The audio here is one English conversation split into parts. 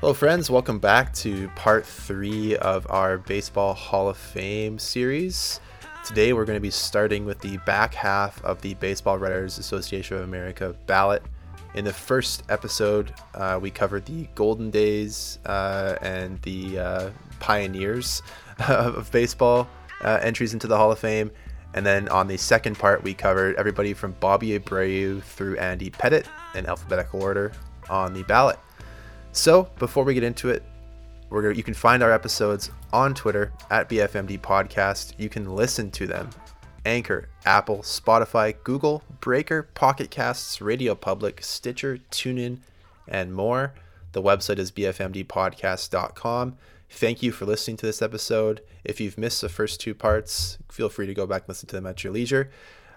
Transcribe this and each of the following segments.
Hello, friends. Welcome back to part three of our Baseball Hall of Fame series. Today, we're going to be starting with the back half of the Baseball Writers Association of America ballot. In the first episode, uh, we covered the golden days uh, and the uh, pioneers of baseball uh, entries into the Hall of Fame. And then on the second part, we covered everybody from Bobby Abreu through Andy Pettitte in alphabetical order on the ballot. So before we get into it, we're you can find our episodes on Twitter at BFMD Podcast. You can listen to them Anchor, Apple, Spotify, Google, Breaker, Pocket Casts, Radio Public, Stitcher, TuneIn, and more. The website is bfmdpodcast.com. Thank you for listening to this episode. If you've missed the first two parts, feel free to go back and listen to them at your leisure.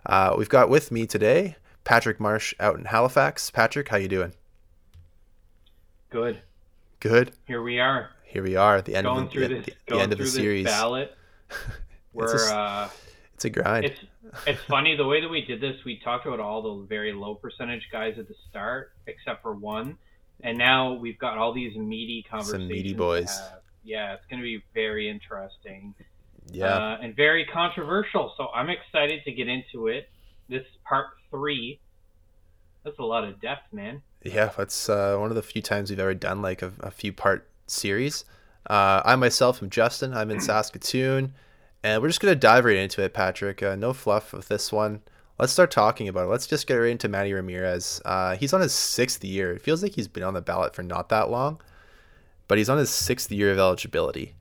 Uh, we've got with me today Patrick Marsh out in Halifax. Patrick, how you doing? Good. Good. Here we are. Here we are at the end going of the, through the, this, the going end of the series. Ballot. We're it's, a, uh, it's a grind. it's it's funny the way that we did this. We talked about all the very low percentage guys at the start, except for one, and now we've got all these meaty conversations. Some meaty boys. Yeah, it's going to be very interesting. yeah. uh, and very controversial. So I'm excited to get into it. This is part three. That's a lot of depth, man. Yeah, that's uh, one of the few times we've ever done like a, a few part series. Uh, I myself am Justin. I'm in Saskatoon, and we're just gonna dive right into it, Patrick. Uh, no fluff with this one. Let's start talking about it. Let's just get right into Manny Ramirez. Uh, he's on his sixth year. It feels like he's been on the ballot for not that long, but he's on his sixth year of eligibility,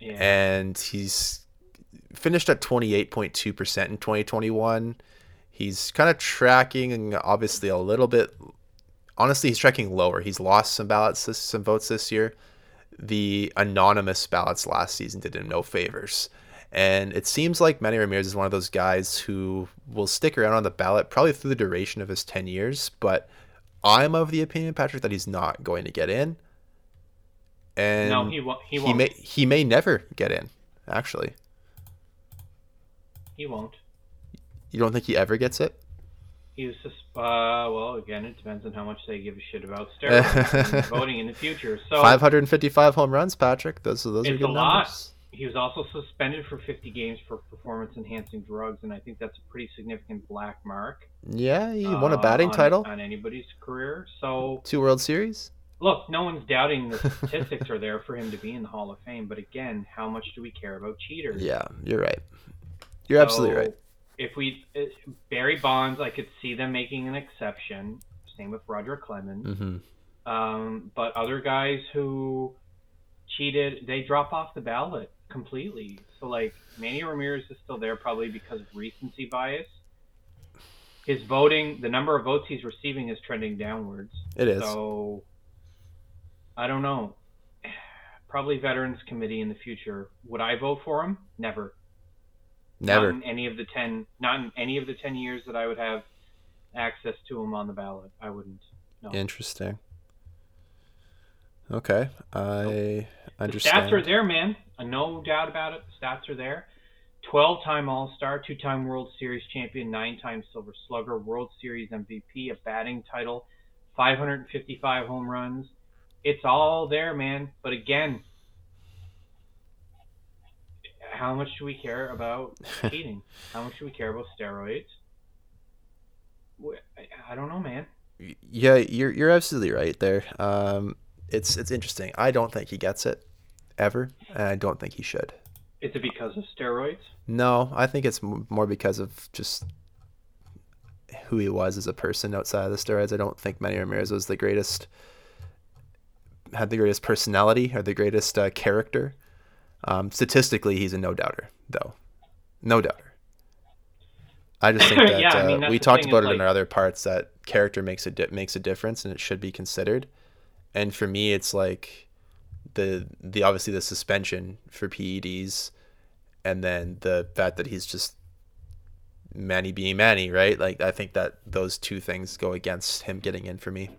Yeah. and he's finished at 28.2% in 2021. He's kind of tracking, obviously, a little bit honestly, he's tracking lower. He's lost some ballots, this, some votes this year. The anonymous ballots last season did him no favors. And it seems like Manny Ramirez is one of those guys who will stick around on the ballot probably through the duration of his 10 years. But I'm of the opinion, Patrick, that he's not going to get in. And no, he won't. He won't. he may he may never get in. Actually, He won't. you don't think he ever gets it? He was just, uh, well, again, it depends on how much they give a shit about steroids and voting in the future. So 555 home runs, Patrick. Those those are It's good a lot. he was also suspended for 50 games for performance-enhancing drugs, and I think that's a pretty significant black mark. Yeah, he won a uh, batting on- title, on anybody's career. So two World Series. look, no one's doubting the statistics are there for him to be in the Hall of Fame, but again, how much do we care about cheaters? Yeah, you're right. You're absolutely right. If we uh, Barry Bonds, I could see them making an exception. Same with Roger Clemens. hmm Um, but other guys who cheated, they drop off the ballot completely. So like Manny Ramirez is still there probably because of recency bias. His voting, the number of votes he's receiving is trending downwards. It is. So I don't know. Probably Veterans Committee in the future. Would I vote for him? Never. Never. Not in any of the ten. Not in any of the ten years that I would have access to him on the ballot. I wouldn't. No. Interesting. Okay, I The understand. stats are there, man. Uh, No doubt about it. The stats are there. 12 time All Star, two time World Series champion, nine time Silver Slugger, World Series MVP, a batting title, 555 home runs. It's all there, man. But again, how much do we care about cheating? how much do we care about steroids? I- I don't know, man. Yeah, you're you're absolutely right there. Um, it's it's interesting. I don't think he gets it ever, and I don't think he should. Is it because of steroids? No, I think it's more because of just who he was as a person outside of the steroids. I don't think Manny Ramirez was the greatest, had the greatest personality or the greatest uh, character. Um, statistically, he's a no doubter, though. No doubter. I just think that Yeah, I mean, uh, we talked about it in our other parts that character makes a di- makes a difference and it should be considered. And for me, it's like the the obviously the suspension for PEDs, and then the fact that he's just Manny being Manny, right? Like I think that those two things go against him getting in for me.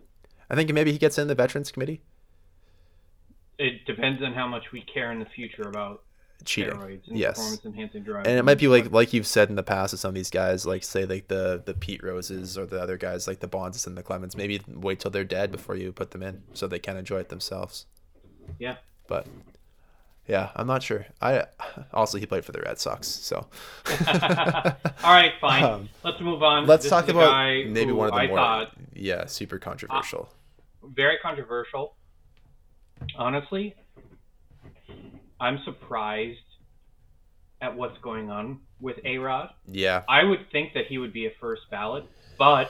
I think maybe he gets in the Veterans Committee. It depends on how much we care in the future about Cheating, steroids and yes. performance enhancing drugs. and it might be like like you've said in the past with some of these guys, like say like the the Pete Roses or the other guys like the Bonds and the Clemens. Maybe wait till they're dead before you put them in, so they can enjoy it themselves. Yeah. But yeah, I'm not sure. I also he played for the Red Sox, so. All right, fine. Um, let's move on. Let's this talk about maybe one of the I more thought, yeah super controversial. Uh, very controversial. Honestly, I'm surprised at what's going on with A Rod. Yeah. I would think that he would be a first ballot, but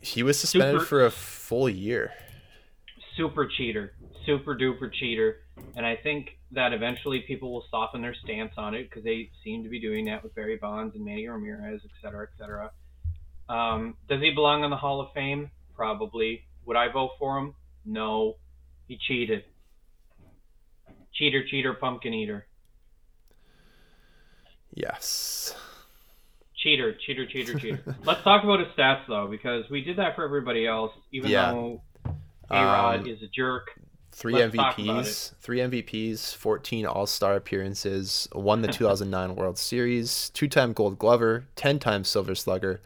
he was suspended super, for a full year. Super cheater, super duper cheater, and I think that eventually people will soften their stance on it because they seem to be doing that with Barry Bonds and Manny Ramirez, et cetera, et cetera. Um, does he belong in the Hall of Fame? Probably. Would I vote for him? No. He cheated. Cheater, cheater, pumpkin eater. Yes. Cheater, cheater, cheater, cheater. Let's talk about his stats though, because we did that for everybody else, even yeah. though A Rod um, is a jerk. Three Let's MVPs, three MVPs, 14 All Star appearances, won the 2009 World Series, two time Gold Glover, 10 times Silver Slugger,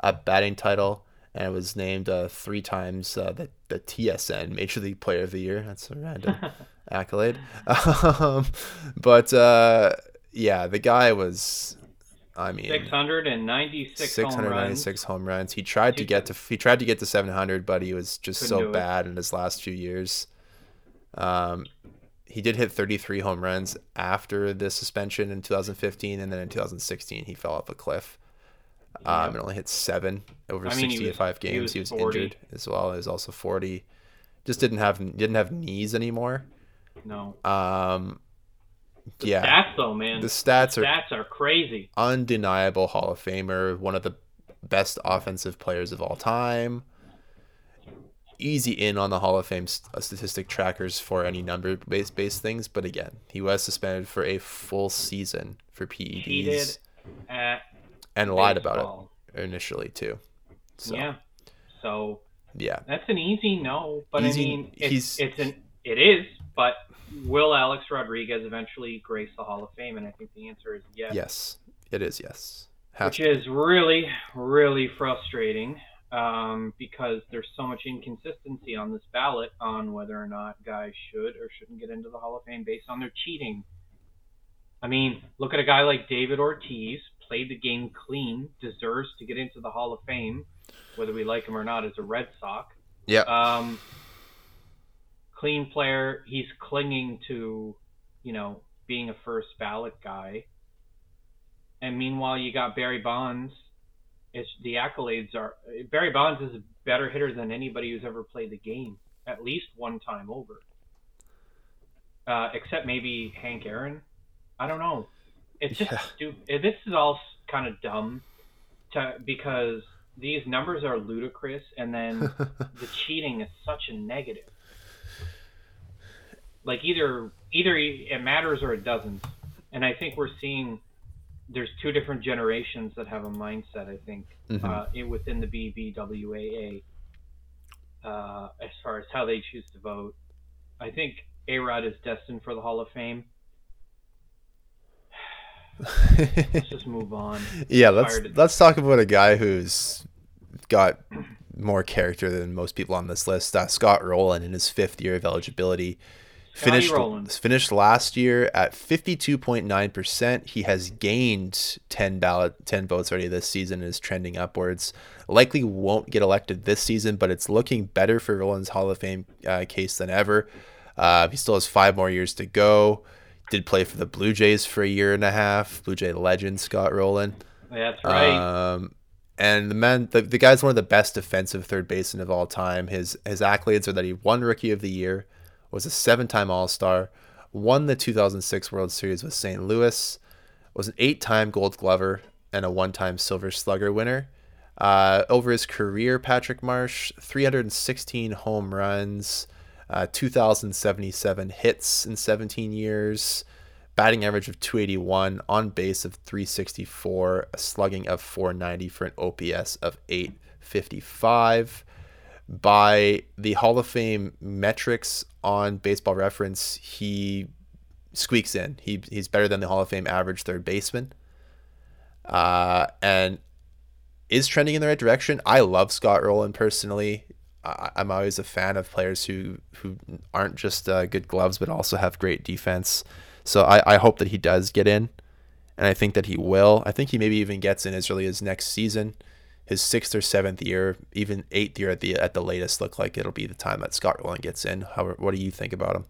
a batting title, and it was named uh, three times uh, the, the TSN Major League Player of the Year. That's a random accolade. Um, but uh, yeah, the guy was. I mean, 696 696 home runs. Home runs. He tried to get to he tried to get to 700, but he was just Couldn't so bad in his last few years. Um, he did hit 33 home runs after the suspension in 2015, and then in 2016 he fell off a cliff. Um, and only hit seven over I mean, 65 games. He was, he was injured as well. He was also 40. Just didn't have didn't have knees anymore. No. Um, the yeah. Stats though, man. The stats the are stats are crazy. Undeniable Hall of Famer, one of the best offensive players of all time. Easy in on the Hall of Fame st- uh, statistic trackers for any number based based things, but again, he was suspended for a full season for PEDs. Cheated at and lied about it initially too. So, yeah. So yeah, that's an easy no, but easy, I mean, it's, it's an it is, but will Alex Rodriguez eventually grace the Hall of Fame? And I think the answer is yes. Yes, it is yes. Which to. is really, really frustrating um, because there's so much inconsistency on this ballot on whether or not guys should or shouldn't get into the Hall of Fame based on their cheating. I mean, look at a guy like David Ortiz, played the game clean, deserves to get into the Hall of Fame, whether we like him or not, as a Red Sox. Yeah. Um, clean player. He's clinging to, you know, being a first ballot guy. And meanwhile, you got Barry Bonds. It's the accolades are Barry Bonds is a better hitter than anybody who's ever played the game, at least one time over. Uh, except maybe Hank Aaron. I don't know. It's just yeah. stupid. This is all kind of dumb, to, because these numbers are ludicrous, and then the cheating is such a negative like either either it matters or it doesn't. And I think we're seeing there's two different generations that have a mindset. I think mm-hmm. uh, within the BBWAA uh, as far as how they choose to vote. I think A Rod is destined for the Hall of Fame. Let's just move on. Yeah, let's let's talk about a guy who's got more character than most people on this list. Uh, Scott Rolen in his fifth year of eligibility finished finished last year at 52.9%. He has gained 10 ballot 10 votes already this season and is trending upwards. Likely won't get elected this season, but it's looking better for Rolen's Hall of Fame uh, case than ever. Uh, he still has five more years to go. Did play for the Blue Jays for a year and a half. Blue Jay legend Scott Rolen. That's right. Um, and the man, the, the guy's one of the best defensive third basemen of all time. His his accolades are that he won Rookie of the Year, was a seven time All Star, won the 2006 World Series with St. Louis, was an eight time Gold Glover, and a one time Silver Slugger winner. Uh, over his career, Patrick Marsh, 316 home runs, uh, 2,077 hits in 17 years, batting average of 281, on base of 364, a slugging of 490 for an OPS of 855 by the Hall of Fame metrics on Baseball Reference, he squeaks in. He he's better than the Hall of Fame average third baseman, uh, and is trending in the right direction. I love Scott Rolen personally. I, am always a fan of players who who aren't just uh, good gloves but also have great defense. So I, I hope that he does get in, and I think that he will. I think he maybe even gets in as early as next season, his sixth or seventh year, even eighth year at the at the latest. Look like it'll be the time that Scott Rolen gets in. How what do you think about him?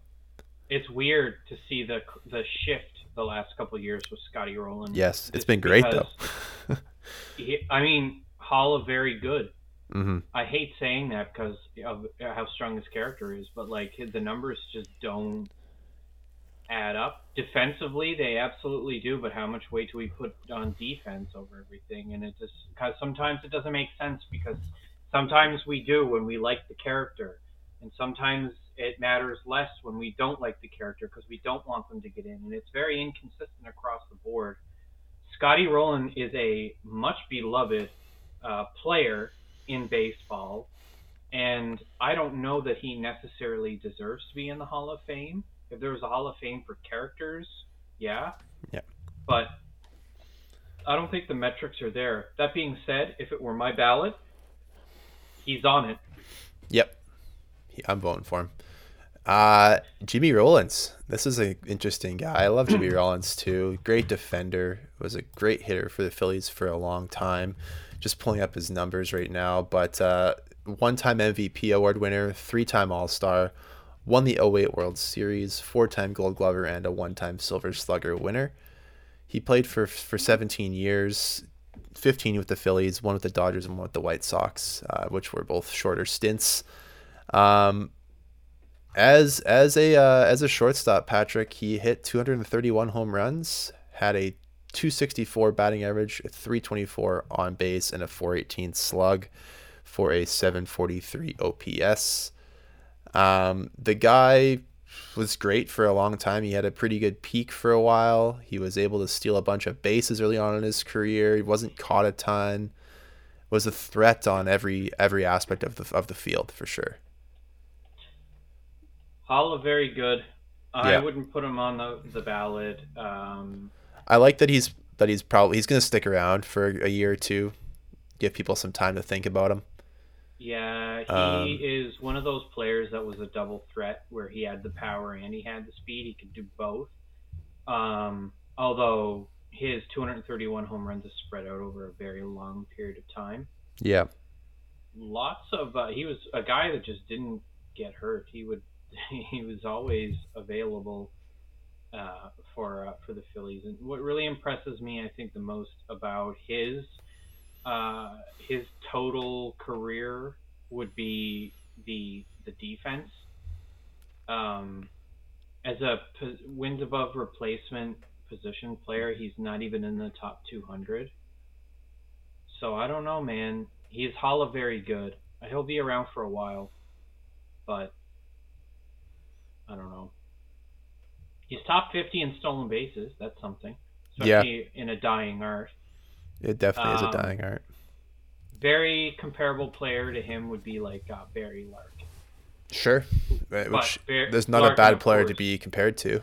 It's weird to see the the shift the last couple years with Scotty Rolen. Yes, it's been great though. he, I mean, Hall of very good. Mm-hmm. I hate saying that because of how strong his character is, but like the numbers just don't add up. Defensively, they absolutely do, but how much weight do we put on defense over everything? And it just because sometimes it doesn't make sense because sometimes we do when we like the character, and sometimes it matters less when we don't like the character because we don't want them to get in, and it's very inconsistent across the board. Scotty Rolen is a much beloved uh, player in baseball, and I don't know that he necessarily deserves to be in the Hall of Fame. If there was a Hall of Fame for characters, yeah. Yeah. But I don't think the metrics are there. That being said, if it were my ballot, he's on it. Yep. I'm voting for him. Uh, Jimmy Rollins. This is an interesting guy. I love Jimmy Rollins too. Great defender. Was a great hitter for the Phillies for a long time just pulling up his numbers right now, but uh, one time MVP award winner, three time All Star, won the 08 World Series, four time Gold Glover, and a one time Silver Slugger winner. He played for, for 17 years, 15 with the Phillies, one with the Dodgers, and one with the White Sox, uh, which were both shorter stints. Um, as as a uh, as a shortstop, Patrick, he hit 231 home runs, had a 264 batting average, 324 on base, and a 418 slug for a 743 OPS. Um, the guy was great for a long time. He had a pretty good peak for a while. He was able to steal a bunch of bases early on in his career. He wasn't caught a ton. Was a threat on every every aspect of the of the field for sure. Hall of very good. I wouldn't put him on the the ballot. Um, I like that he's that he's probably he's going to stick around for a year or two, give people some time to think about him. Yeah, he um, is one of those players that was a double threat where he had the power and he had the speed. He could do both. Um, although his 231 home runs is spread out over a very long period of time. Yeah. Lots of uh, he was a guy that just didn't get hurt. He would he was always available uh, for uh, for the Phillies. And what really impresses me, I think, the most about his uh, his total career would be the the defense. Um, as a wins above replacement position player, he's not even in the top 200. So I don't know, man. He's Hall of very good. He'll be around for a while, but I don't know. He's top 50 in stolen bases. That's something. Especially yeah. in a dying art. It definitely um, is a um, dying art. Very comparable player to him would be like uh, Barry Larkin. Sure. Which Bar- there's not Larkin, a bad player to be compared to.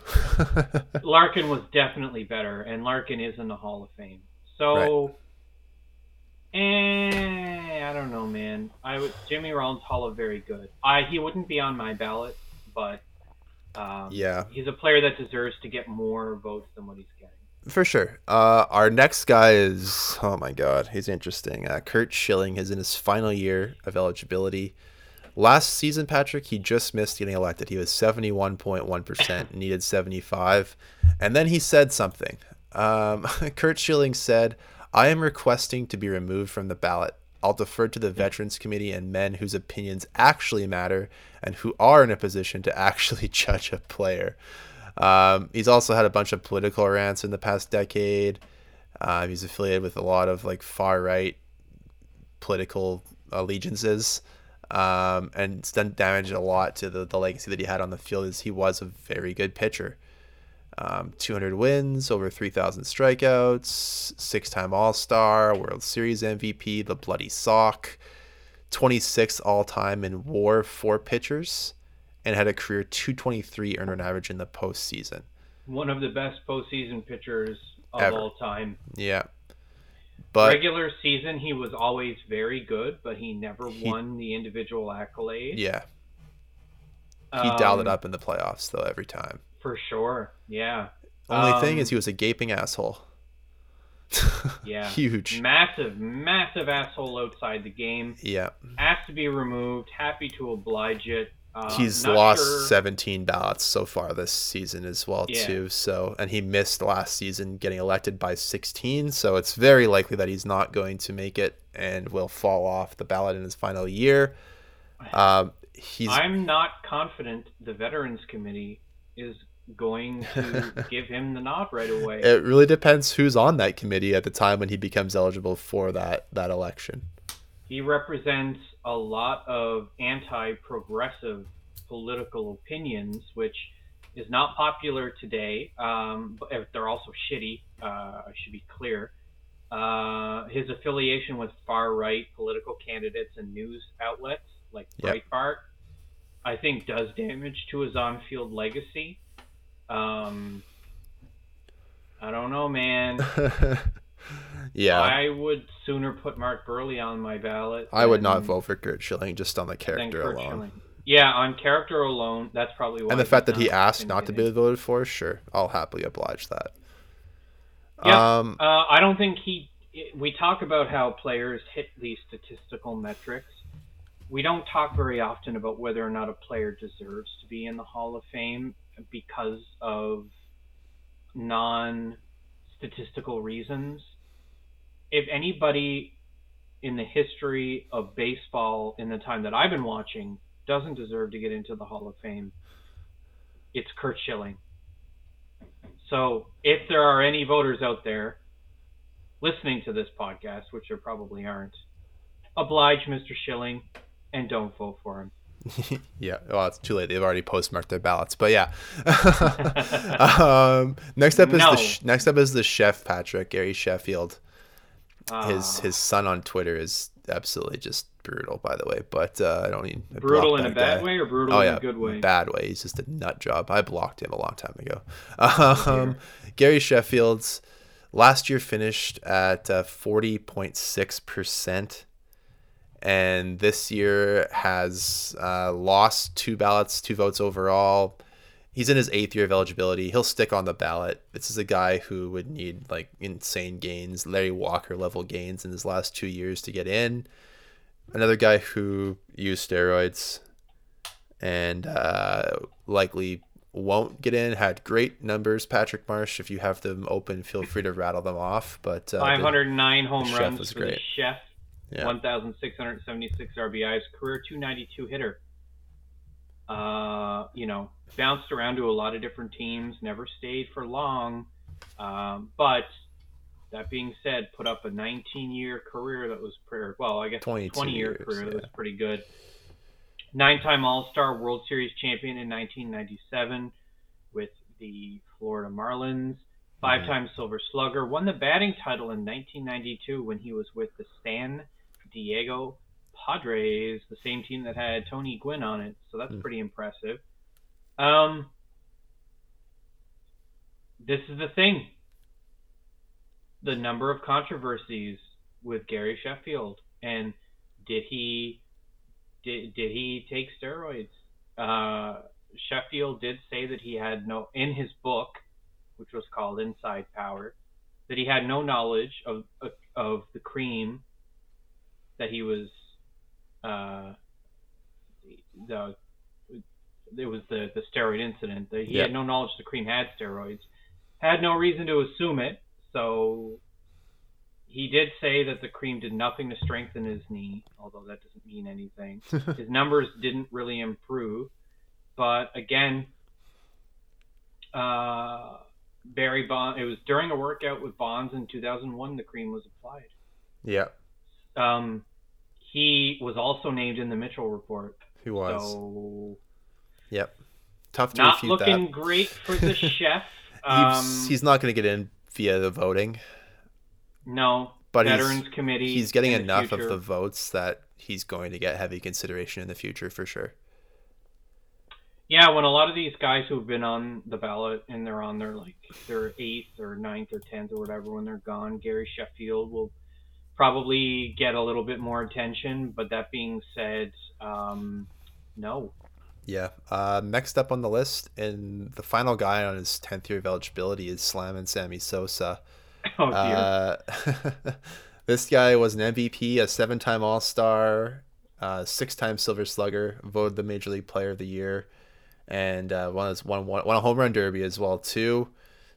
Larkin was definitely better, and Larkin is in the Hall of Fame. So, right. eh, I don't know, man. I would Jimmy Rollins Hall of very good. I he wouldn't be on my ballot, but um, yeah, he's a player that deserves to get more votes than what he's getting. For sure. Uh, our next guy is oh my god, he's interesting. Uh, Curt Schilling is in his final year of eligibility. Last season, Patrick, he just missed getting elected. He was seventy one point one percent, needed seventy five, and then he said something. Um, Curt Schilling said, "I am requesting to be removed from the ballot. I'll defer to the Veterans Committee and men whose opinions actually matter and who are in a position to actually judge a player. Um, he's also had a bunch of political rants in the past decade. Uh, he's affiliated with a lot of like far right political allegiances. Um, and it's done damage a lot to the, the legacy that he had on the field. Is he was a very good pitcher. Um, 200 wins, over 3,000 strikeouts, six-time All-Star, World Series MVP, the Bloody Sock, 26th all-time in WAR for pitchers, and had a career 223 earned average in the postseason. One of the best postseason pitchers of Ever. all time. Yeah. But regular season, he was always very good, but he never He- won the individual accolade. yeah, he dialed it Um, up in the playoffs though every time. For sure. Yeah, Only thing um, is he was a gaping asshole. Yeah. Huge. massive, massive asshole outside the game. Yeah. Has to be removed. Happy to oblige it. Uh, He's lost sure- 17 ballots so far this season as well Yeah. too. So and he missed last season getting elected by 16, so it's very likely that he's not going to make it and will fall off the ballot in his final year. Um, he's I'm not confident the Veterans Committee is going to give him the nod right away. it really depends who's on that committee at the time when he becomes eligible for that that election. he represents a lot of anti-progressive political opinions, which is not popular today. Um, but they're also shitty. Uh, I should be clear. Uh, his affiliation with far-right political candidates and news outlets like Yep. Breitbart, I think, does damage to his on-field legacy. Um, I don't know, man. yeah. I would sooner put Mark Buehrle on my ballot. I would not vote for Curt Schilling just on the character alone. Schilling. Yeah, on character alone, that's probably why. And the fact that he asked not to be voted for, sure, I'll happily oblige that. Yeah, Um, Uh, I don't think he. We talk about how players hit these statistical metrics. We don't talk very often about whether or not a player deserves to be in the Hall of Fame because of non-statistical reasons. If anybody in the history of baseball in the time that I've been watching doesn't deserve to get into the Hall of Fame, it's Curt Schilling. So if there are any voters out there listening to this podcast, which there probably aren't, oblige Mr. Schilling and don't vote for him. yeah, well, it's too late. They've already postmarked their ballots, but yeah. um, next up is No. the sh- next up is the chef Patrick Gary Sheffield. His Ah, his son on Twitter is absolutely just brutal, by the way. But uh, I don't need I brutal in a bad guy. way or brutal Oh in yeah, a good way? bad way. He's just a nut job. I blocked him a long time ago. Um, Gary Sheffield's last year finished at uh, forty point six percent, and this year has uh, lost two ballots, two votes overall. He's in his eighth year of eligibility. He'll stick on the ballot. This is a guy who would need like insane gains, Larry Walker level gains in his last two years to get in. Another guy who used steroids and uh, likely won't get in. Had great numbers, Patrick Marsh. If you have them open, feel free to rattle them off. But uh, the- 509 home the chef was great. chef. Yeah. 1,676 RBIs, career 292 hitter. Uh, you know, bounced around to a lot of different teams, never stayed for long. Um, but that being said, put up a 19 year career that was pretty, well, I guess 20 year career that was pretty good. Nine time All Star World Series champion in 1997 with the Florida Marlins. Five time Silver Slugger. Won the batting title in 1992 when he was with the San Diego Padres, the same team that had Tony Gwynn on it. So that's Hmm. pretty impressive. Um, this is the thing. The number of controversies with Gary Sheffield and did he did, did he take steroids? Uh, Sheffield did say that he had no in his book, which was called Inside Power, that he had no knowledge of of, of the cream that he was uh, the it was the the steroid incident. That he Yeah. had no knowledge the cream had steroids. Had no reason to assume it, so he did say that the cream did nothing to strengthen his knee, although that doesn't mean anything. his numbers didn't really improve, but again, uh, Barry Bond. It was during a workout with Bonds in 2001. The cream was applied. yeah, Um, he was also named in the Mitchell report. he was. So Yep. Tough to not refute looking that. great for the chef. He's, Um, he's not going to get in via the voting, no, but he's- Veterans Committee. he's getting in the enough of the votes that he's going to get heavy consideration in the future for sure. Yeah, when a lot of these guys who've been on the ballot and they're on their like their eighth or ninth or tenth or whatever when they're gone, Gary Sheffield will probably get a little bit more attention. But that being said, um, no. Yeah. Uh, next up on the list, and the final guy on his 10th year of eligibility is Slammin' Sammy Sosa. Oh, dear. Uh, this guy was an MVP, a seven time All Star, uh, six time Silver Slugger, voted the Major League Player of the Year, and uh, won, won, won, won a home run derby as well, too.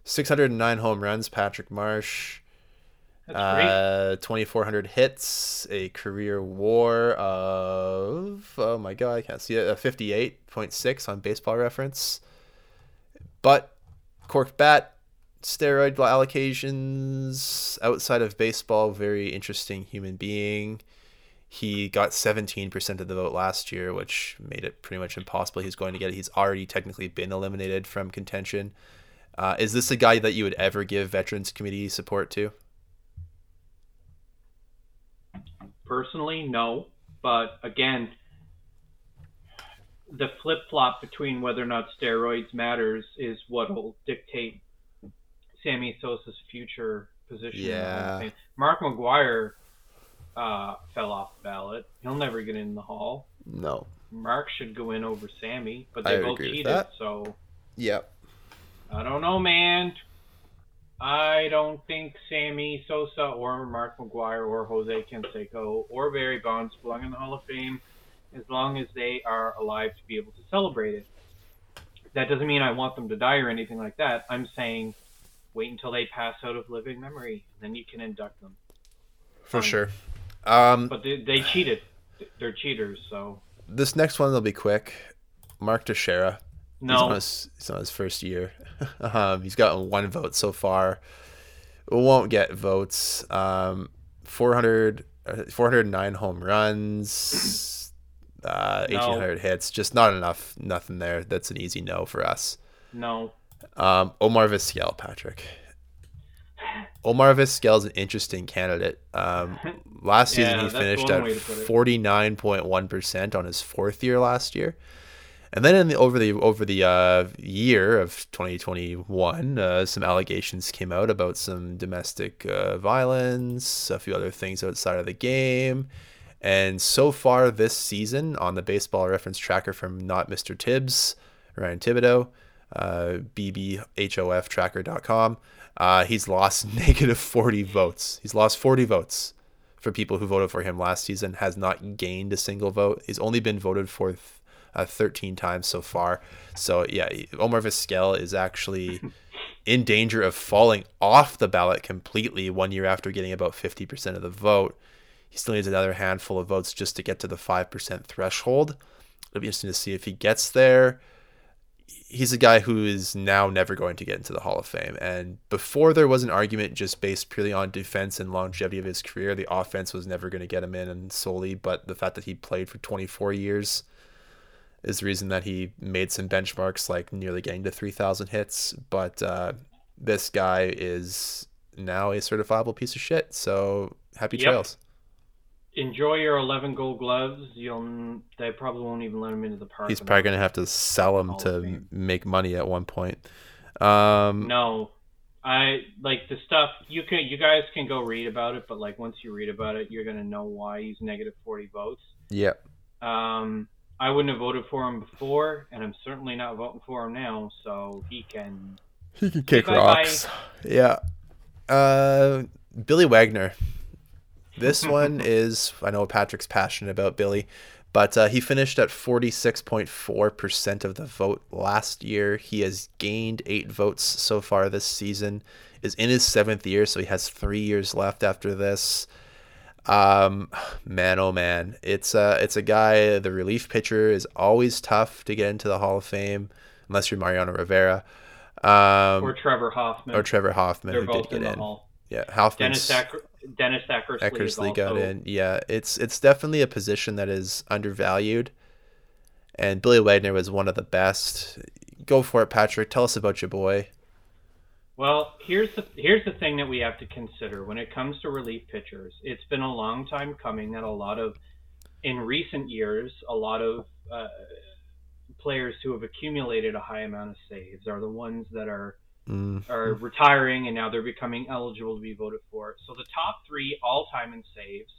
609 home runs, Patrick Marsh. Uh, 2,400 hits, a career WAR of oh my god, I can't see it, a 58.6 on Baseball Reference. But cork bat, steroid allocations outside of baseball, very interesting human being. He got 17% of the vote last year, which made it pretty much impossible he's going to get it. He's already technically been eliminated from contention. Uh, is this a guy that you would ever give Veterans Committee support to? Personally, no. But again, the flip flop between whether or not steroids matters is what will dictate Sammy Sosa's future position. Yeah. Mark McGwire uh, fell off the ballot. He'll never get in the hall. No. Mark should go in over Sammy, but they I both cheated. So Yep. I don't know, man. I don't think Sammy Sosa or Mark McGwire or Jose Canseco or Barry Bonds belong in the Hall of Fame as long as they are alive to be able to celebrate it. That doesn't mean I want them to die or anything like that. I'm saying wait until they pass out of living memory, then you can induct them. For Fine. sure. Um, But they, they cheated. They're cheaters, so this next one will be quick. Mark Teixeira. No. his, he's on his first year. um, he's gotten one vote so far. Won't get votes. Um, 400, uh, 409 home runs, uh, No. 1,800 hits. Just not enough. Nothing there. That's an easy no for us. No. Um, Omar Vizquel, Patrick. Omar Vizquel is an interesting candidate. Um, last season Yeah, he finished at way to put it. forty nine point one percent on his fourth year last year, and then in the over the over the uh, year of twenty twenty one, uh, some allegations came out about some domestic uh, violence, a few other things outside of the game. And so far this season, on the baseball reference tracker from not Mr. Tibbs, Ryan Thibodaux, uh, bbhoftracker.com, uh, he's lost negative 40 votes. He's lost 40 votes for people who voted for him last season, has not gained a single vote. He's only been voted for uh, 13 times so far. So, yeah, Omar Vizquel is actually in danger of falling off the ballot completely one year after getting about 50% of the vote. He still needs another handful of votes just to get to the 5% threshold. It'll be interesting to see if he gets there. He's a guy who is now never going to get into the Hall of Fame. And before there was an argument just based purely on defense and longevity of his career, the offense was never going to get him in and solely, but the fact that he played for 24 years is the reason that he made some benchmarks like nearly getting to 3,000 hits. But uh, this guy is now a certifiable piece of shit. So happy Yep. trails. Enjoy your 11 gold gloves. You'll they probably won't even let him into the park. He's probably going to have to sell them to make money at one point. Um, No, I like the stuff. You can, you guys can go read about it, but like once you read about it, you're gonna know why he's negative 40 votes. Yep. Um, I wouldn't have voted for him before, and I'm certainly not voting for him now. So he can. He can kick Bye-bye. rocks. Yeah. Uh, Billy Wagner. This one is I know Patrick's passionate about Billy, but uh, he finished at 46.4% of the vote last year. He has gained eight votes so far this season. Is in his seventh year, so he has three years left after this. Um, man, oh man, it's a it's a guy. The relief pitcher is always tough to get into the Hall of Fame, unless you're Mariano Rivera. Um, Or Trevor Hoffman. or Trevor Hoffman, They're who both did in get the in. hall. Yeah, Hoffman. Dennis Acker, Dennis Eckersley, Eckersley got also- in. Yeah, it's it's definitely a position that is undervalued, and Billy Wagner was one of the best. Go for it, Patrick. Tell us about your boy. Well, here's the here's the thing that we have to consider when it comes to relief pitchers. It's been a long time coming that a lot of, in recent years, a lot of uh, players who have accumulated a high amount of saves are the ones that are mm. are retiring, and now they're becoming eligible to be voted for. So the top three all time in saves.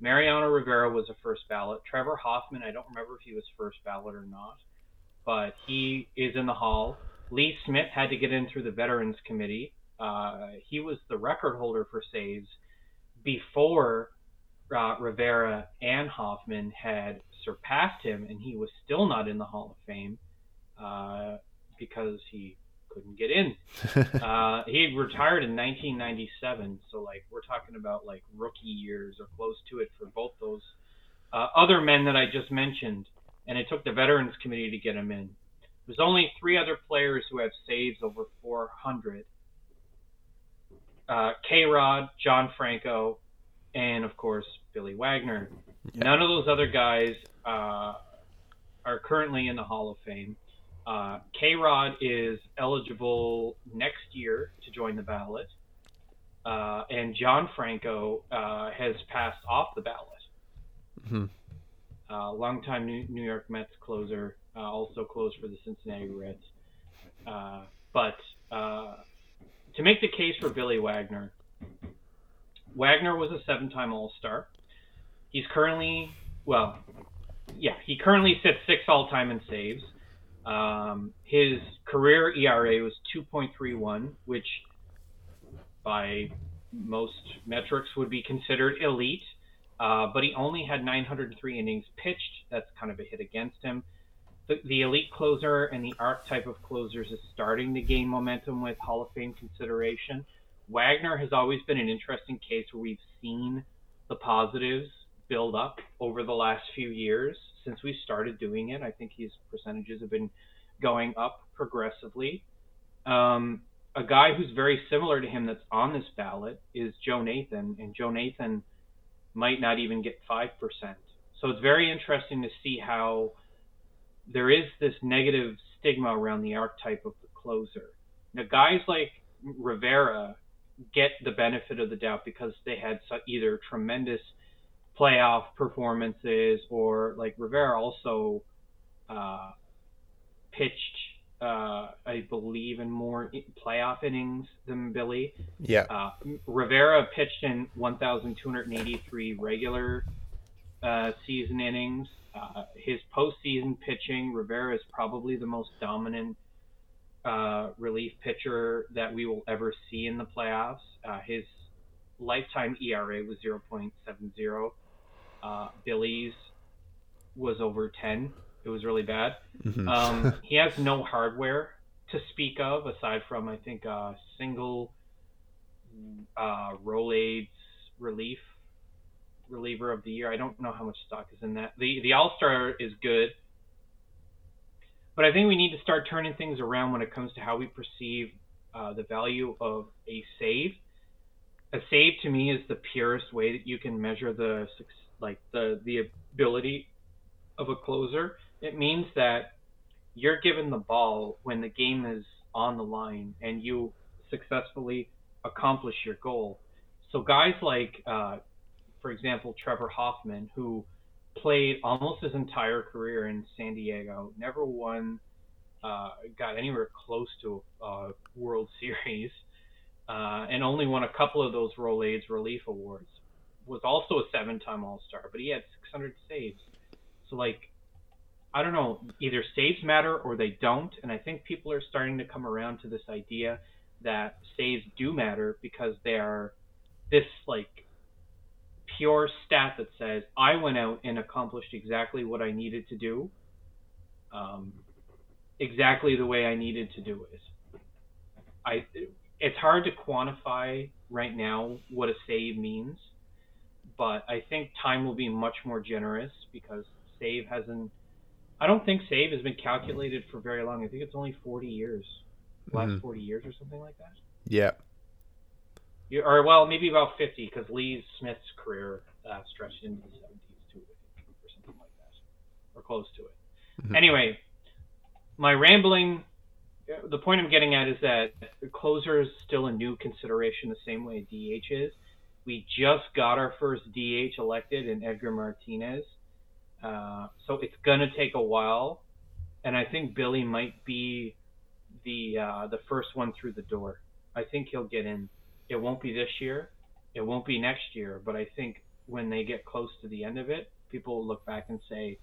Mariano Rivera was a first ballot. Trevor Hoffman, I don't remember if he was first ballot or not, but he is in the hall. Lee Smith had to get in through the Veterans Committee. Uh, he was the record holder for saves before uh, Rivera and Hoffman had surpassed him, and he was still not in the Hall of Fame uh, because he couldn't get in. uh, he retired in 1997, so like we're talking about like rookie years or close to it for both those uh, other men that I just mentioned, and it took the Veterans Committee to get him in. There's only three other players who have saves over 400. Uh, K. Rod, John Franco, and of course Billy Wagner. Yeah. None of those other guys uh, are currently in the Hall of Fame. Uh, K Rod is eligible next year to join the ballot, uh, and John Franco uh, has passed off the ballot. Mm-hmm. Uh, longtime New, New York Mets closer, uh, also closed for the Cincinnati Reds. Uh, but to make the case for Billy Wagner, Wagner was a seven-time All-Star. He's currently, well, yeah, he currently sits six all-time in saves. Um, his career ERA was 2.31, which by most metrics would be considered elite. Uh, but he only had 903 innings pitched. That's kind of a hit against him. The, elite closer and the archetype of closers is starting to gain momentum with Hall of Fame consideration. Wagner has always been an interesting case where we've seen the positives build up over the last few years since we started doing it. I think his percentages have been going up progressively. Um, a guy who's very similar to him that's on this ballot is Joe Nathan, and Joe Nathan might not even get 5%. So it's very interesting to see how there is this negative stigma around the archetype of the closer. Now, guys like Rivera get the benefit of the doubt because they had either tremendous playoff performances or like Rivera also uh, pitched uh, I believe in more playoff innings than Billy. Yeah. Uh, Rivera pitched in 1,283 regular uh, season innings. Uh, his postseason pitching, Rivera is probably the most dominant uh, relief pitcher that we will ever see in the playoffs. Uh, his lifetime ERA was 0.70. Uh, Billy's was over 10. It was really bad. Mm-hmm. Um, he has no hardware to speak of aside from, I think, a single uh, Rolaids relief reliever of the year. I don't know how much stock is in that. The the All Star is good. But I think we need to start turning things around when it comes to how we perceive uh, the value of a save. A save to me is the purest way that you can measure the like the the ability of a closer. It means that you're given the ball when the game is on the line and you successfully accomplish your goal. So guys like, uh, for example, Trevor Hoffman, who played almost his entire career in San Diego. Never won, uh, got anywhere close to a World Series, uh, and only won a couple of those Rolaids Relief Awards. Was also a seven-time All-Star, but he had 600 saves. So like, I don't know, either saves matter or they don't, and I think people are starting to come around to this idea that saves do matter because they are this like pure stat that says I went out and accomplished exactly what I needed to do, um, exactly the way I needed to do it. I it's hard to quantify right now what a save means, but I think time will be much more generous because save hasn't. I don't think save has been calculated for very long. I think it's only 40 years, last mm-hmm. 40 years or something like that. Yeah, you, or well, maybe about 50 because Lee Smith's career uh, stretched into the 70s too, or something like that, or close to it. Mm-hmm. Anyway, my rambling. The point I'm getting at is that the closer is still a new consideration, the same way DH is. We just got our first DH elected in Edgar Martinez, uh, so it's gonna take a while, and I think Billy might be the uh, the first one through the door. I think he'll get in. It won't be this year. It won't be next year. But I think when they get close to the end of it, people will look back and say,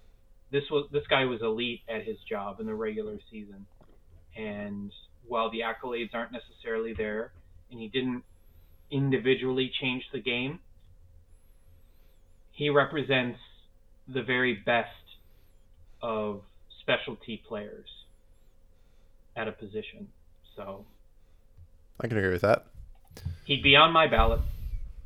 "This was this guy was elite at his job in the regular season." And while the accolades aren't necessarily there, and he didn't individually change the game, he represents the very best of specialty players at a position. So I can agree with that. He'd be on my ballot.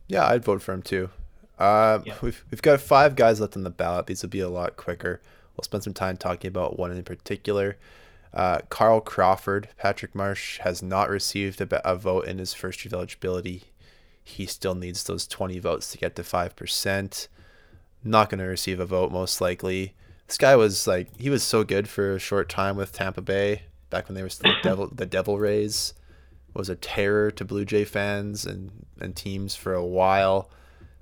Yeah, I'd vote for him too. Uh, yeah. We've we've got five guys left on the ballot. These will be a lot quicker. We'll spend some time talking about one in particular. Uh, Carl Crawford, Patrick Marsh has not received a, a vote in his first year of eligibility. He still needs those 20 votes to get to 5%. Not going to receive a vote, most likely. This guy was like, he was so good for a short time with Tampa Bay back when they were still the Devil, the Devil Rays. Was a terror to Blue Jay fans and, and teams for a while.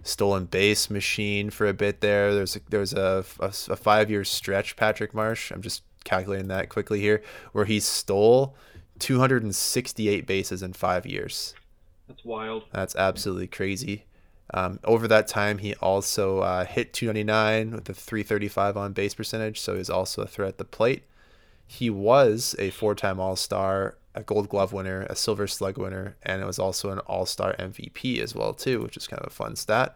Stolen base machine for a bit there. There's a, there was a, a, a five year stretch, Patrick Marsh. I'm just calculating that quickly here, where he stole 268 bases in five years. That's wild. That's absolutely crazy. Um, over that time, he also uh, hit 299 with a 335 on base percentage, so he's also a threat at the plate. He was a four time All Star, a Gold Glove winner, a Silver Slug winner, and it was also an All Star MVP as well too, which is kind of a fun stat.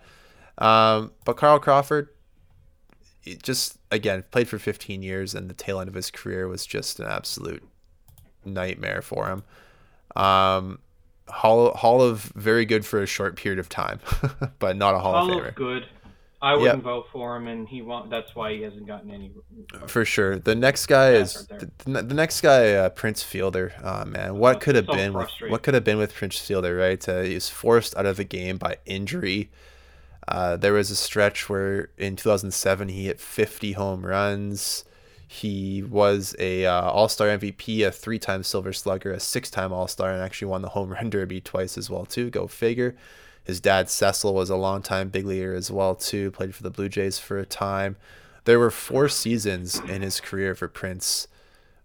Um, but Carl Crawford, just again played for 15 years, and the tail end of his career was just an absolute nightmare for him. Um, Hall Hall of very good for a short period of time, but not a Hall, Hall of Famer. Of good. I wouldn't yep. vote for him, and he won't. That's why he hasn't gotten any. For sure, the next guy is the, the, next guy, uh, Prince Fielder. Oh man, what could have so been with, what could have been with Prince Fielder? Right, uh, he was forced out of the game by injury. Uh, there was a stretch where in 2007 he hit 50 home runs. He was a uh, All Star MVP, a three-time Silver Slugger, a six-time All Star, and actually won the Home Run Derby twice as well too. Go figure. His dad Cecil was a long-time big leaguer as well too. Played for the Blue Jays for a time. There were four seasons in his career for Prince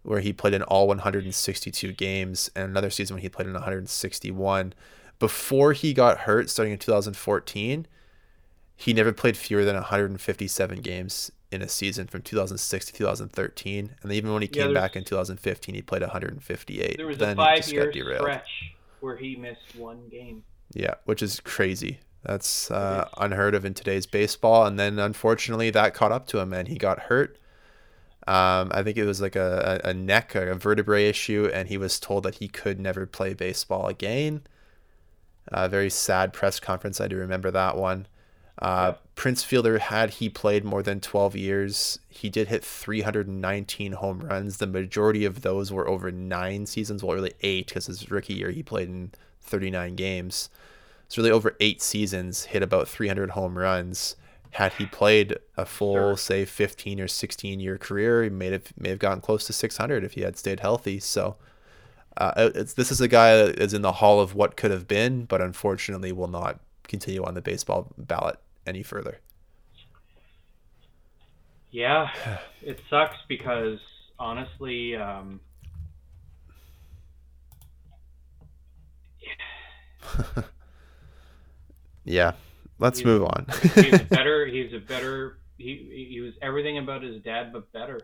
where he played in all 162 games, and another season when he played in 161. Before he got hurt, starting in 2014, he never played fewer than 157 games in a season from 2006 to 2013, and even when he came back in 2015, he played 158. There was then a five-year stretch where he missed one game. Yeah, which is crazy. That's uh, unheard of in today's baseball. And then unfortunately, that caught up to him, and he got hurt. Um, I think it was like a, a, neck or a vertebrae issue, and he was told that he could never play baseball again. A very sad press conference. I do remember that one. Uh, Prince Fielder, had he played more than 12 years, he did hit 319 home runs. The majority of those were over nine seasons, well, really eight, because his rookie year he played in 39 games. So, really, over eight seasons, hit about 300 home runs. Had he played a full, sure. say, 15 or 16 year career, he may have, may have gotten close to 600 if he had stayed healthy. So, uh, this is a guy that is in the hall of what could have been, but unfortunately will not continue on the baseball ballot any further. Yeah, it sucks because honestly, um, yeah. Let's move on. he's better. He's a better. He he was everything about his dad, but better.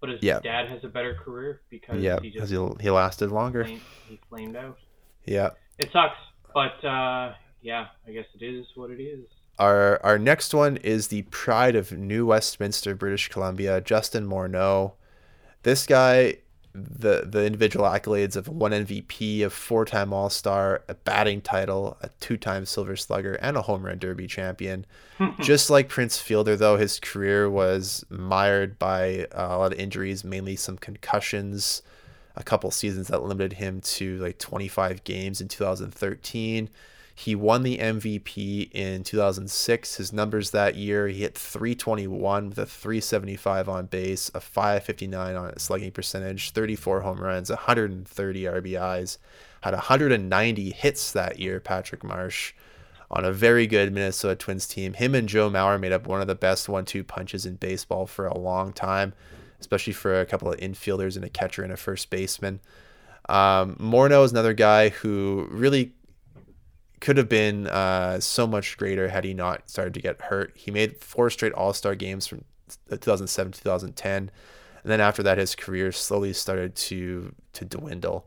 But his yeah. dad has a better career because yeah, he just he he lasted longer. Flamed, he flamed out. Yeah. It sucks, but uh, yeah, I guess it is what it is. Our our next one is the pride of New Westminster, British Columbia, Justin Morneau. This guy, the the individual accolades of one MVP, a four time All Star, a batting title, a two time Silver Slugger, and a home run derby champion. Just like Prince Fielder, though, his career was mired by uh, a lot of injuries, mainly some concussions. A couple seasons that limited him to like 25 games in 2013 he won the MVP in 2006. His numbers that year, he hit 321 with a 375 on base, a 559 on slugging percentage, 34 home runs, 130 RBIs, had 190 hits that year, Patrick Marsh, on a very good Minnesota Twins team. Him and Joe Mauer made up one of the best one two punches in baseball for a long time. especially for a couple of infielders and a catcher and a first baseman. Um, Morneau is another guy who really could have been uh, so much greater had he not started to get hurt. He made four straight All Star games from 2007 to 2010, and then after that, his career slowly started to to dwindle,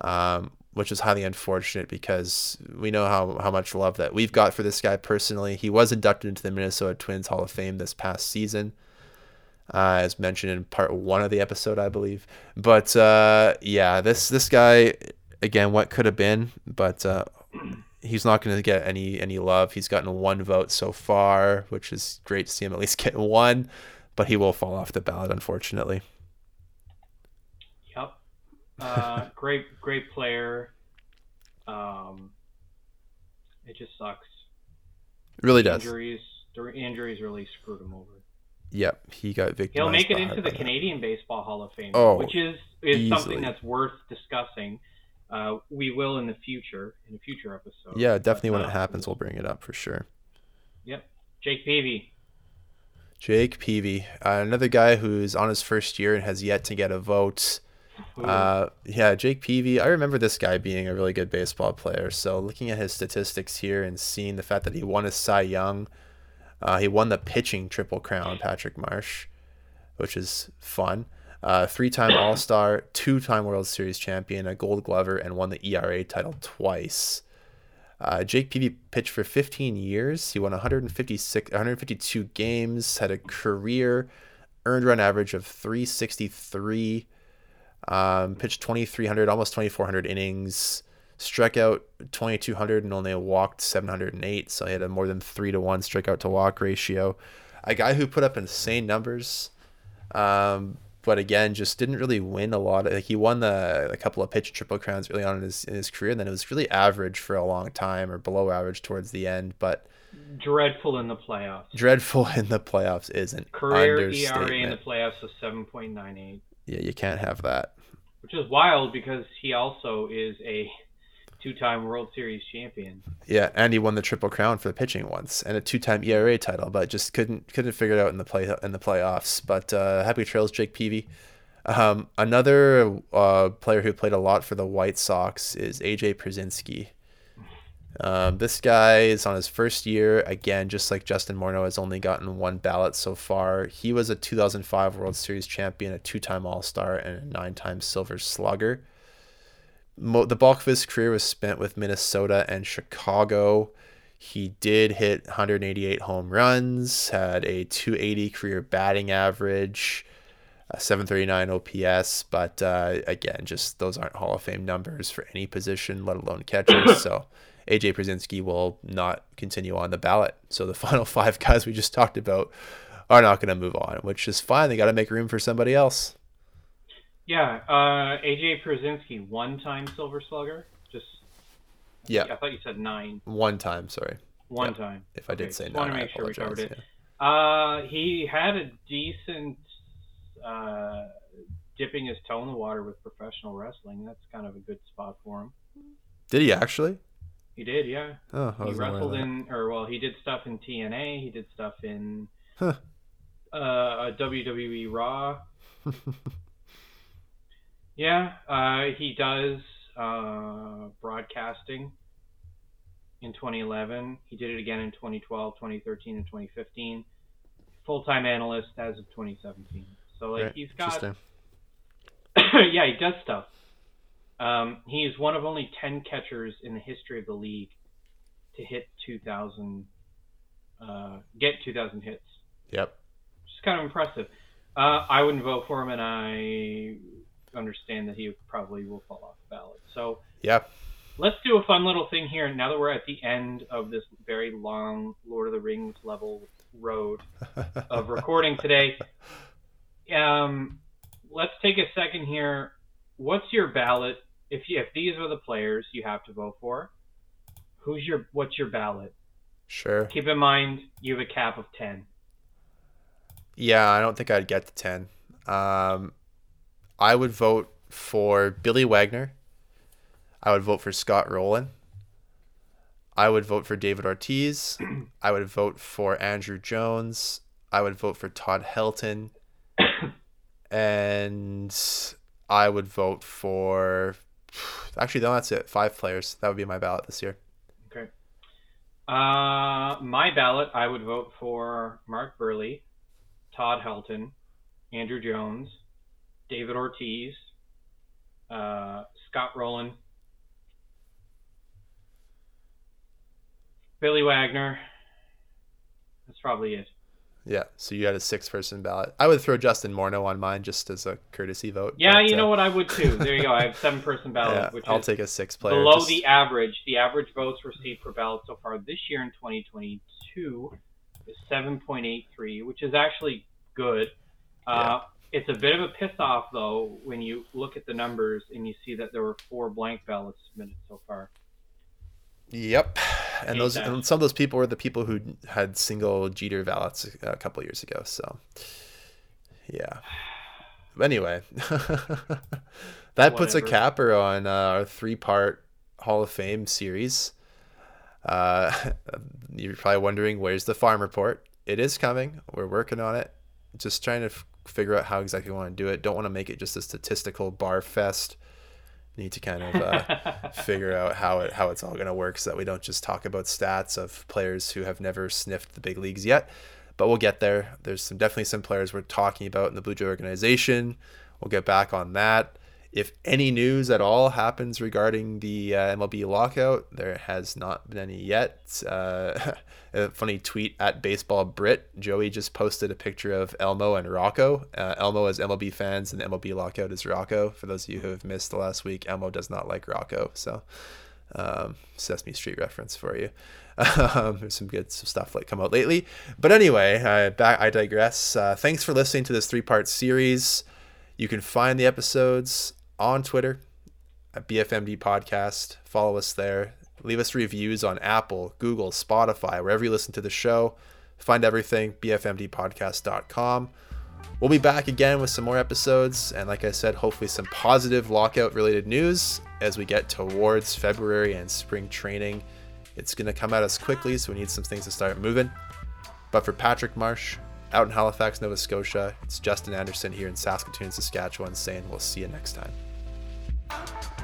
um, which is highly unfortunate because we know how how much love that we've got for this guy personally. He was inducted into the Minnesota Twins Hall of Fame this past season. Uh, as mentioned in part one of the episode, I believe. But uh, yeah, this this guy again, what could have been, but uh, he's not going to get any any love. He's gotten one vote so far, which is great to see him at least get one, but he will fall off the ballot, unfortunately. Yep. Uh, great, great player. Um, it just sucks. It really does. Injuries, injuries really screwed him over. Yep, he got victimized. He'll make it into the Canadian Baseball Hall of Fame, oh, which is is something that's worth discussing. Uh, we will in the future, in a future episode. Yeah, definitely when it happens, we'll bring it up for sure. Yep. Jake Peavy. Jake Peavy, uh, another guy who's on his first year and has yet to get a vote. Uh, yeah, Jake Peavy. I remember this guy being a really good baseball player. So looking at his statistics here and seeing the fact that he won a Cy Young, uh, he won the pitching triple crown, Patrick Marsh, which is fun uh, three-time All-Star, two-time World Series champion, a Gold Glover, and won the ERA title twice. Uh, Jake Peavy pitched for 15 years. He won 156, 152 games, had a career earned run average of 363. Um, pitched 2,300, almost 2,400 innings. Struck out 2,200 and only walked 708. So he had a more than three to one strikeout to walk ratio. A guy who put up insane numbers. Um, but again, just didn't really win a lot. Of, like he won the a couple of pitch triple crowns early on in his in his career, and then it was really average for a long time or below average towards the end. But dreadful in the playoffs. Dreadful in the playoffs isn't career ERA in the playoffs was seven point nine eight. Yeah, you can't have that. Which is wild because he also is a two-time World Series champion. Yeah, and he won the Triple Crown for the pitching once, and a two-time ERA title, but just couldn't couldn't figure it out in the play in the playoffs. But uh, happy trails, Jake Peavy. Um, another uh, player who played a lot for the White Sox is AJ Pierzynski. Um, this guy is on his first year. Again, just like Justin Morneau has only gotten one ballot so far. He was a 2005 World Series champion, a two time All Star, and a nine time Silver Slugger mo- the bulk of his career was spent with Minnesota and Chicago. He did hit 188 home runs, had a 280 career batting average, a 739 OPS, but uh, again, just those aren't Hall of Fame numbers for any position, let alone catchers. so AJ Pierzynski will not continue on the ballot. So the final five guys we just talked about are not going to move on, which is fine. They got to make room for somebody else. Yeah, uh, AJ Pierzynski, one time Silver Slugger. Just yeah, I thought you said nine. One time, sorry. One time. If I did say just nine, want to make I sure we covered it. Yeah. Uh, he had a decent uh, dipping his toe in the water with professional wrestling. That's kind of a good spot for him. Did he actually? He did, yeah. Oh, he wrestled in, or well, he did stuff in TNA. He did stuff in huh. uh, WWE Raw. Yeah, uh, he does uh, broadcasting in 2011. He did it again in 2012, 2013, and 2015. Full time analyst as of 2017. So like right. he's got. yeah, he does stuff. Um, he is one of only 10 catchers in the history of the league to hit 2,000, uh, get 2,000 hits. Yep. Which is kind of impressive. Uh, I wouldn't vote for him, and I understand that he probably will fall off the ballot. So yeah, let's do a fun little thing here. Now that we're at the end of this very long Lord of the Rings level road of recording today, um, let's take a second here. What's your ballot? If you, if these are the players you have to vote for, who's your what's your ballot? Sure. Keep in mind you have a cap of ten. Yeah, I don't think I'd get to ten. Um, I would vote for Billy Wagner. I would vote for Scott Rolen. I would vote for David Ortiz. I would vote for Andruw Jones. I would vote for Todd Helton. and I would vote for. Actually, no, that's it. Five players. That would be my ballot this year. Okay. Uh, my ballot, I would vote for Mark Buehrle, Todd Helton, Andruw Jones, David Ortiz, uh, Scott Rolen, Billy Wagner. That's probably it. Yeah, so you had a six-person ballot. I would throw Justin Morneau on mine just as a courtesy vote. Yeah, but, you know uh, what? I would too. There you go. I have seven-person ballot, yeah, which I'll take a six-player. Below just... the average. The average votes received per ballot so far this year in 2022 is 7.83, which is actually good. Uh, yeah. It's a bit of a piss off though when you look at the numbers and you see that there were four blank ballots submitted so far. Yep, and those and some of those people were the people who had single Jeter ballots a couple years ago. So, yeah. Anyway, that puts a capper on uh, our three-part Hall of Fame series. Uh, you're probably wondering where's the farm report. It is coming. We're working on it. Just trying to f- figure out how exactly we want to do it. Don't want to make it just a statistical bar fest. Need to kind of uh, figure out how it how it's all going to work so that we don't just talk about stats of players who have never sniffed the big leagues yet. But we'll get there. There's some definitely some players we're talking about in the blue jay organization. We'll get back on that if any news at all happens regarding the uh, MLB lockout, there has not been any yet. Uh, a funny tweet at Baseball Brit. Joey just posted a picture of Elmo and Rocco. Uh, Elmo is MLB fans, and the MLB lockout is Rocco. For those of you who have missed the last week, Elmo does not like Rocco. So, um, Sesame Street reference for you. Um, there's some good stuff like come out lately. But anyway, I, back, I digress. Uh, thanks for listening to this three part series. You can find the episodes on Twitter at BFMD Podcast. Follow us there. Leave us reviews on Apple, Google, Spotify, wherever you listen to the show. Find everything, bfmdpodcast.com. We'll be back again with some more episodes, and like I said, hopefully some positive lockout related news as we get towards February and spring training. It's going to come at us quickly, so we need some things to start moving. But for Patrick Marsh, out in Halifax, Nova Scotia, it's Justin Anderson here in Saskatoon, Saskatchewan, saying we'll see you next time. Bye.